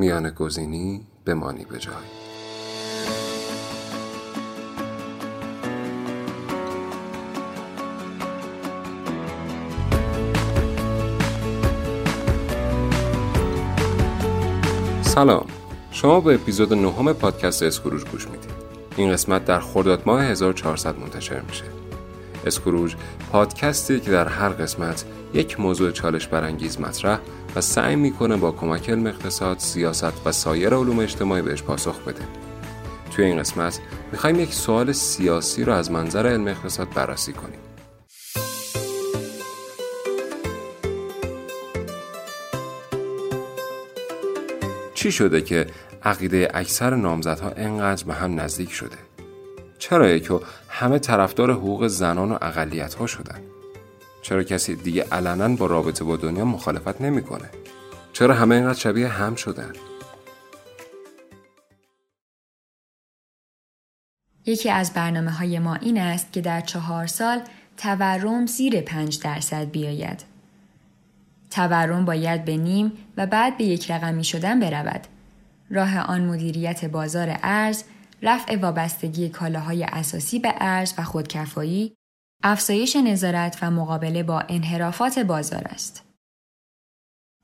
میان گزینی بمانی به جای سلام. شما به اپیزود نهم پادکست اسکروج گوش می‌دید. این قسمت در خرداد ماه 1400 منتشر میشه. اسکروج پادکستی که در هر قسمت یک موضوع چالش برانگیز مطرح و سعی می‌کنه با کمک علم اقتصاد، سیاست و سایر علوم اجتماعی بهش پاسخ بده. توی این قسمت می‌خوایم یک سوال سیاسی رو از منظر علم اقتصاد بررسی کنیم. چی شده که عقیده اکثر نامزدها انقدر به هم نزدیک شده؟ چرا که همه طرفدار حقوق زنان و اقلیت ها شدن؟ چرا کسی دیگه علنا با رابطه با دنیا مخالفت نمی‌کنه؟ چرا همه اینقدر شبیه هم شدن؟ یکی از برنامه های ما این است که در چهار سال تورم زیر پنج درصد بیاید. تورم باید به نیم و بعد به یک رقمی شدن برود. راه آن مدیریت بازار ارز، رفع وابستگی کالاهای اساسی به ارز و خودکفایی، افزایش نظارت و مقابله با انحرافات بازار است.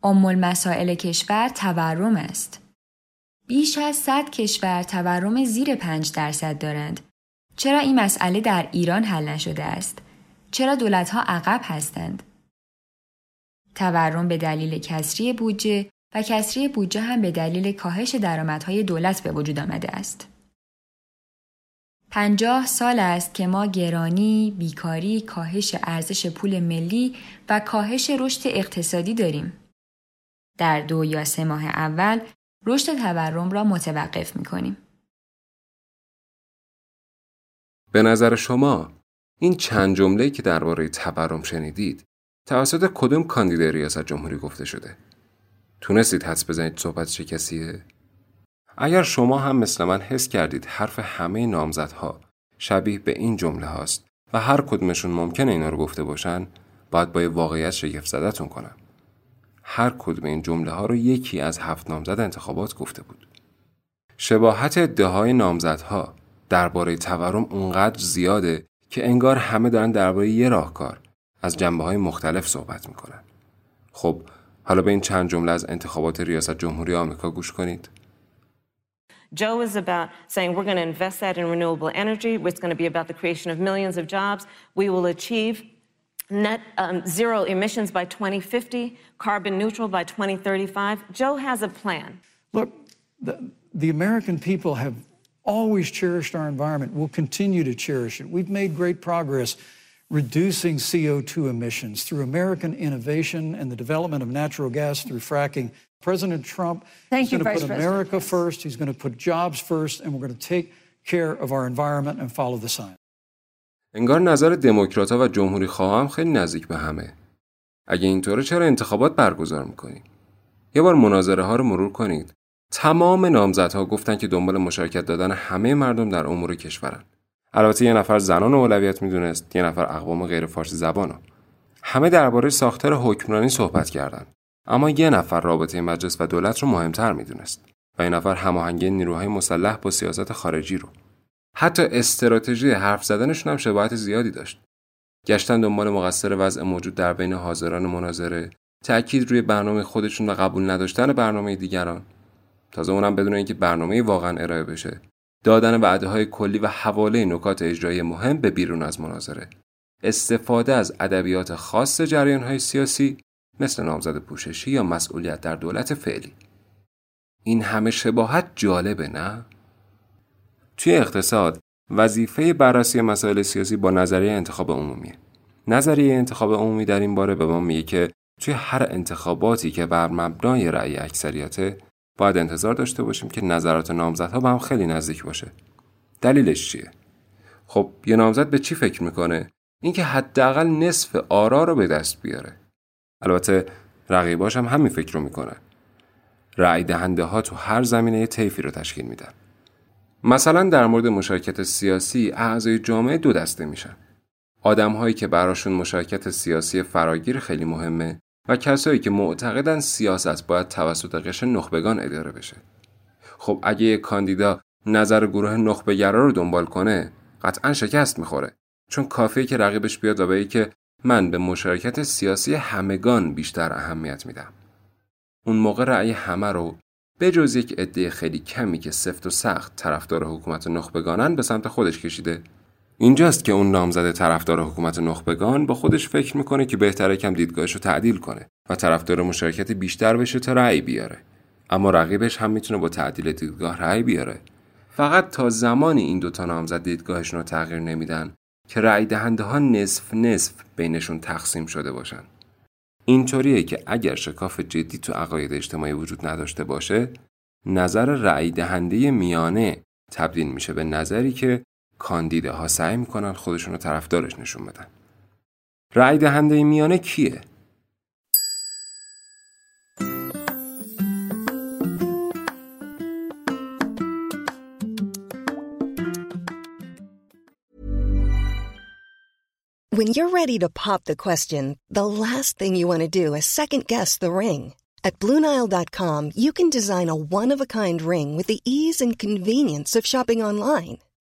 ام مسائل کشور تورم است. بیش از 100 کشور تورم زیر 5 درصد دارند. چرا این مسئله در ایران حل نشده است؟ چرا دولتها عقب هستند؟ تورم به دلیل کسری بودجه و کسری بودجه هم به دلیل کاهش درآمدهای دولت به وجود آمده است. پنجاه سال است که ما گرانی، بیکاری، کاهش ارزش پول ملی و کاهش رشد اقتصادی داریم. در دو یا سه ماه اول رشد تورم را متوقف می کنیم. به نظر شما این چند جمله که درباره تورم شنیدید توسط کدوم کاندید ریاست جمهوری گفته شده؟ تونستید حدس بزنید صحبت چه کسیه؟ اگر شما هم مثل من حس کردید حرف همه نامزدها شبیه به این جمله هاست و هر کدومشون ممکنه اینا رو گفته باشن باید با واقعیت شگفت زدتون کنم. هر کدوم این جمله ها رو یکی از هفت نامزد انتخابات گفته بود. شباهت ادعاهای نامزدها درباره تورم اونقدر زیاده که انگار همه دارن درباره یه راهکار از جنبه های مختلف صحبت می‌کنن. خب حالا به این چند جمله از انتخابات ریاست جمهوری آمریکا گوش کنید. Joe is about saying we're going to invest that in renewable energy. It's going to be about the creation of millions of jobs. We will achieve net um, zero emissions by 2050, carbon neutral by 2035. Joe has a plan. Look, the, the American people have always cherished our environment. We'll continue to cherish it. We've made great progress reducing CO2 emissions through American innovation and the development of natural gas through fracking. President Trump Thank is going to Vice put President. America first. He's going to put jobs first, and we're going to take care of our environment and follow the science. انگار نظر دموکرات و جمهوری خواهم خیلی نزدیک به همه اگه اینطوره چرا انتخابات برگزار می‌کنیم یه بار مناظره ها رو مرور کنید تمام نامزدها گفتن که دنبال مشارکت دادن همه مردم در امور کشورن البته یه نفر زنان اولویت می‌دونست یه نفر اقوام غیر فارسی زبانو همه درباره ساختار حکمرانی صحبت کردند. اما یه نفر رابطه مجلس و دولت رو مهمتر می‌دونست و این نفر هماهنگی نیروهای مسلح با سیاست خارجی رو. حتی استراتژی حرف زدنشون هم شباهت زیادی داشت. گشتن دنبال مقصر وضع موجود در بین حاضران مناظره تأکید روی برنامه خودشون و قبول نداشتن برنامه دیگران. تازه اونم بدون اینکه برنامه واقعا ارائه بشه. دادن وعده های کلی و حواله نکات اجرایی مهم به بیرون از مناظره استفاده از ادبیات خاص جریان های سیاسی مثل نامزد پوششی یا مسئولیت در دولت فعلی این همه شباهت جالبه نه؟ توی اقتصاد وظیفه بررسی مسائل سیاسی با نظریه انتخاب عمومیه. نظریه انتخاب عمومی در این باره به ما میگه که توی هر انتخاباتی که بر مبنای رأی اکثریته باید انتظار داشته باشیم که نظرات نامزدها به هم خیلی نزدیک باشه. دلیلش چیه؟ خب یه نامزد به چی فکر می‌کنه؟ اینکه حداقل نصف آرا رو به دست بیاره. البته رقیباش هم همین فکر رو می‌کنن. رأی دهنده ها تو هر زمینه طیفی رو تشکیل میدن. مثلا در مورد مشارکت سیاسی اعضای جامعه دو دسته میشن. آدم هایی که براشون مشارکت سیاسی فراگیر خیلی مهمه و کسایی که معتقدن سیاست باید توسط قشر نخبگان اداره بشه. خب اگه یک کاندیدا نظر گروه نخبگرا رو دنبال کنه قطعا شکست می‌خوره چون کافیه که رقیبش بیاد و که من به مشارکت سیاسی همگان بیشتر اهمیت میدم. اون موقع رأی همه رو به جز یک عده خیلی کمی که سفت و سخت طرفدار حکومت نخبگانن به سمت خودش کشیده اینجاست که اون نامزد طرفدار حکومت نخبگان با خودش فکر می‌کنه که بهتره کم دیدگاهش رو تعدیل کنه و طرفدار مشارکت بیشتر بشه تا رأی بیاره. اما رقیبش هم می‌تونه با تعدیل دیدگاه رأی بیاره. فقط تا زمانی این دوتا نامزد دیدگاهشون رو تغییر نمیدن که رأی دهنده ها نصف نصف بینشون تقسیم شده باشن. اینطوریه که اگر شکاف جدی تو عقاید اجتماعی وجود نداشته باشه نظر رأی دهنده میانه تبدیل میشه به نظری که کاندیده ها سعی می‌کنن خودشون رو طرفدارش نشون بدن رأی دهنده میانه کیه؟ When you're ready to pop the question, the last thing you want to do is second guess the ring. At Bluenile.com, you can design a one of a kind ring with the ease and convenience of shopping online.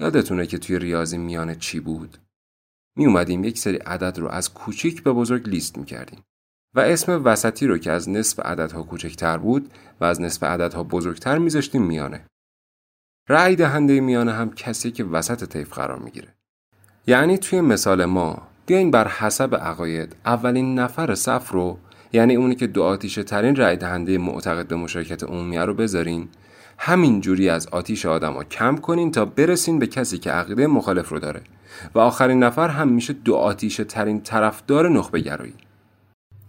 یادتونه که توی ریاضی میانه چی بود؟ می اومدیم یک سری عدد رو از کوچیک به بزرگ لیست می کردیم و اسم وسطی رو که از نصف عددها کوچکتر بود و از نصف عددها بزرگتر میذاشتیم میانه. رأی دهنده میانه هم کسی که وسط طیف قرار می‌گیره. یعنی توی مثال ما بیاین بر حسب عقاید اولین نفر صف رو یعنی اونی که دو آتیشه ترین رأی دهنده معتقد به مشارکت عمومی رو بذارین همین جوری از آتیش آدما کم کنین تا برسین به کسی که عقیده مخالف رو داره. و آخرین نفر هم میشه دو آتیشه ترین طرفدار نخبه گرایی.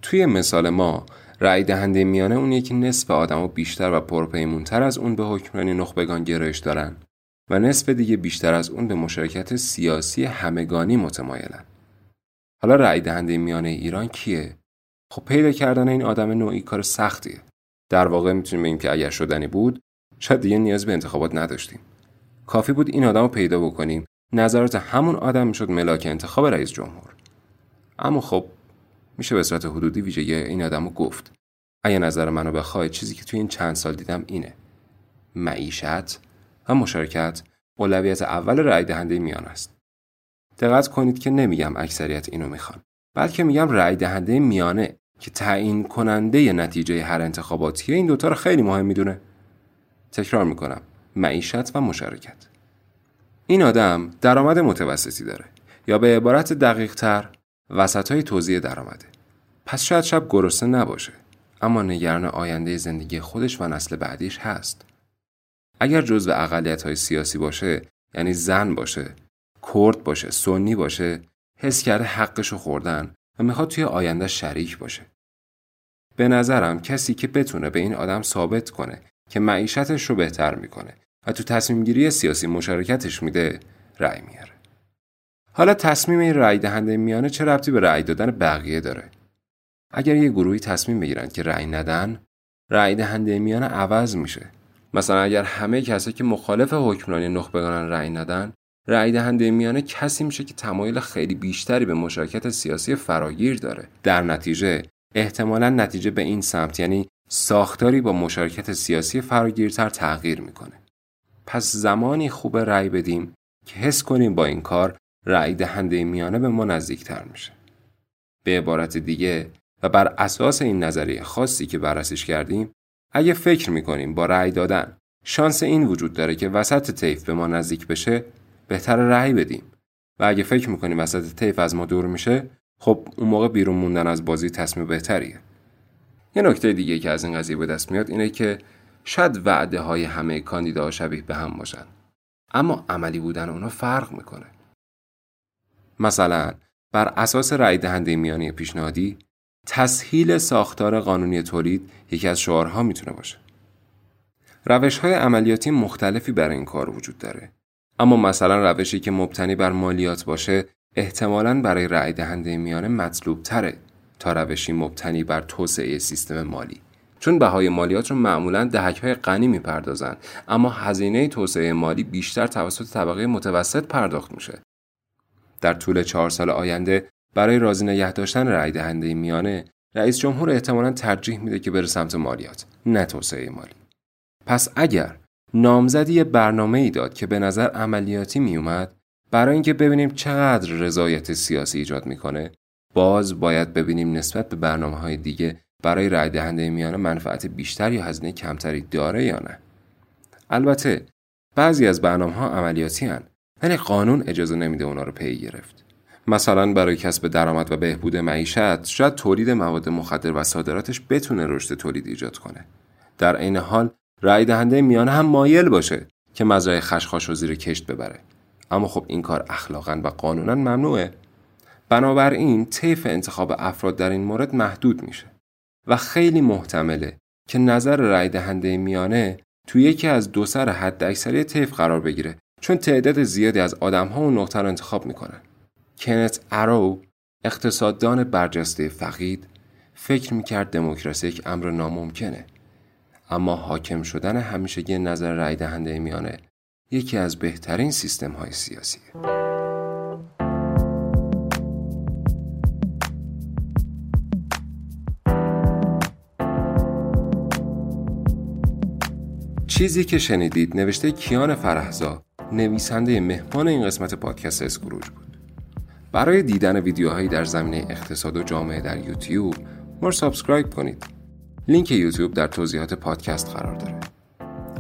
توی مثال ما رأی دهنده میانه اونیه که نصف آدما بیشتر و پرپیمونتر از اون به حکمرانی نخبگان گرایش دارن و نصف دیگه بیشتر از اون به مشارکت سیاسی همگانی متمایلن. حالا رأی دهنده میانه ایران کیه؟ خب پیدا کردن این آدم نوعی کار سختیه. در واقع می‌تونیم بگیم که اگر شدنی بود شاید دیگه نیاز به انتخابات نداشتیم. کافی بود این آدم رو پیدا بکنیم. نظرات همون آدم می‌شد ملاک انتخاب رئیس جمهور. اما خب میشه به صورت حدودی ویژگی این آدم رو گفت. اگه نظر منو بخوای چیزی که توی این چند سال دیدم اینه. معیشت و مشارکت اولویت اول رای دهنده میان است. دقت کنید که نمیگم اکثریت اینو می‌خوان بلکه میگم رای دهنده میانه که تعیین کننده نتیجه هر انتخاباتی این دوتا رو خیلی مهم می‌دونه. تکرار می‌کنم معیشت و مشارکت. این آدم درآمد متوسطی داره یا به عبارت دقیق تر وسط های توزیع درآمده. پس شاید شب گرسنه نباشه اما نگران آینده زندگی خودش و نسل بعدیش هست. اگر جزو اقلیت های سیاسی باشه یعنی زن باشه کرد باشه سنی باشه حس کرده حقشو خوردن و می‌خواد توی آینده شریک باشه به نظرم کسی که بتونه به این آدم ثابت کنه که معیشتش رو بهتر می‌کنه و تو تصمیم گیری سیاسی مشارکتش میده رأی میاره. حالا تصمیم این رأی دهنده میانه چه ربطی به رأی دادن بقیه داره؟ اگر یه گروهی تصمیم بگیرن که رأی ندن رأی دهنده میانه عوض میشه. مثلا اگر همه کسایی که مخالف حکمرانی نخبگانن رأی ندن رأی دهنده میانه کسی میشه که تمایل خیلی بیشتری به مشارکت سیاسی فراگیر داره. در نتیجه احتمالا نتیجه به این سمت یعنی ساختاری با مشارکت سیاسی فراگیرتر تغییر می‌کنه. پس زمانی خوب رأی بدیم که حس کنیم با این کار رأی دهنده میانه به ما نزدیکتر میشه. به عبارت دیگه و بر اساس این نظریه خاصی که بررسیش کردیم اگه فکر می‌کنیم با رأی دادن شانس این وجود داره که وسط طیف به ما نزدیک بشه بهتر رأی بدیم. و اگه فکر می‌کنیم وسط طیف از ما دور میشه خب اون موقع بیرون موندن از بازی تصمیم بهتریه. یه نکته دیگه که از این قضیه به دست میاد اینه که شاید وعده های همه کاندیداها شبیه به هم باشن. اما عملی بودن اونا فرق می‌کنه. مثلا بر اساس رأی دهنده میانی پیشنهادی تسهیل ساختار قانونی تولید یکی از شعارها می‌تونه باشه. روش های عملیاتی مختلفی برای این کار وجود داره. اما مثلا روشی که مبتنی بر مالیات باشه احتمالاً برای رأی دهنده میانه مطلوب تره تا روشی مبتنی بر توسعه سیستم مالی. چون بهای مالیات رو معمولا دهک های غنی می‌پردازن اما هزینه توسعه مالی بیشتر توسط طبقه متوسط پرداخت میشه. در طول چهار سال آینده برای راضی نگه داشتن رأی دهنده میانه رئیس جمهور احتمالا ترجیح میده که بره سمت مالیات نه توسعه مالی. پس اگر نامزدی برنامه ای داد که به نظر عملیاتی میومد برای اینکه ببینیم چقدر رضایت سیاسی ایجاد می‌کنه باز باید ببینیم نسبت به برنامه های دیگه برای رای دهنده میانه منفعت بیشتر یا هزینه کمتری داره یا نه. البته بعضی از برنامه ها عملیاتی هن ولی قانون اجازه نمیده اونا رو پی گرفت. مثلا برای کسب درآمد و بهبود معیشت شاید تولید مواد مخدر و صادراتش بتونه رشد تولید ایجاد کنه. در عین حال رای دهنده میانه هم مایل باشه که مزرعه خشخاش رو زیر کشت ببره. اما خب این کار اخلاقا و قانونا ممنوعه. بنابراین طیف انتخاب افراد در این مورد محدود میشه و خیلی محتمله که نظر رای دهنده میانه تو یکی از دو سر حد اکثری طیف قرار بگیره چون تعداد زیادی از آدم ها اون نقطه رو انتخاب می‌کنن. کنت ارو اقتصاددان برجسته فقید فکر می‌کرد دموکراسی یک امر ناممکنه. اما حاکم شدن همیشگی نظر رای دهنده میانه یکی از بهترین سیستم های سیاسی چیزی که شنیدید نوشته کیان فرهزا نویسنده مهمان این قسمت پادکست اسکروج بود. برای دیدن ویدیوهایی در زمینه اقتصاد و جامعه در یوتیوب ما subscribe کنید. لینک یوتیوب در توضیحات پادکست قرار داره.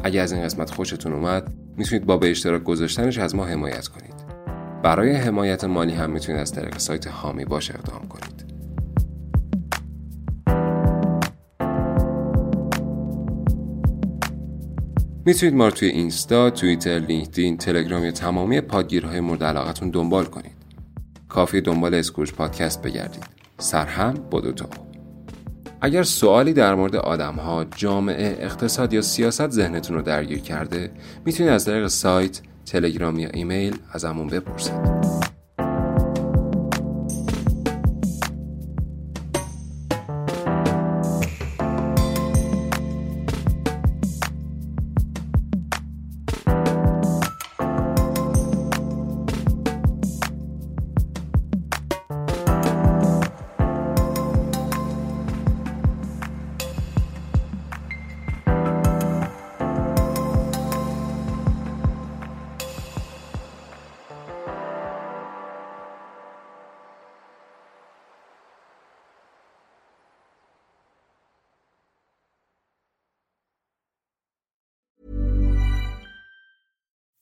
اگر از این قسمت خوشتون اومد می‌تونید با به اشتراک گذاشتنش از ما حمایت کنید. برای حمایت مالی هم می‌تونید از طریق سایت حامی باش اقدام کنید. می‌تونید ما رو توی اینستا، توییتر، لینکدین، تلگرام یا تمامی پادگیرهای مورد علاقتون دنبال کنید. کافیه دنبال اسکروج پادکست بگردید. سرهم تا اگر سوالی در مورد آدم ها، جامعه، اقتصاد یا سیاست ذهنتون رو درگیر کرده می‌تونید از طریق سایت، تلگرام یا ایمیل ازمون بپرسید.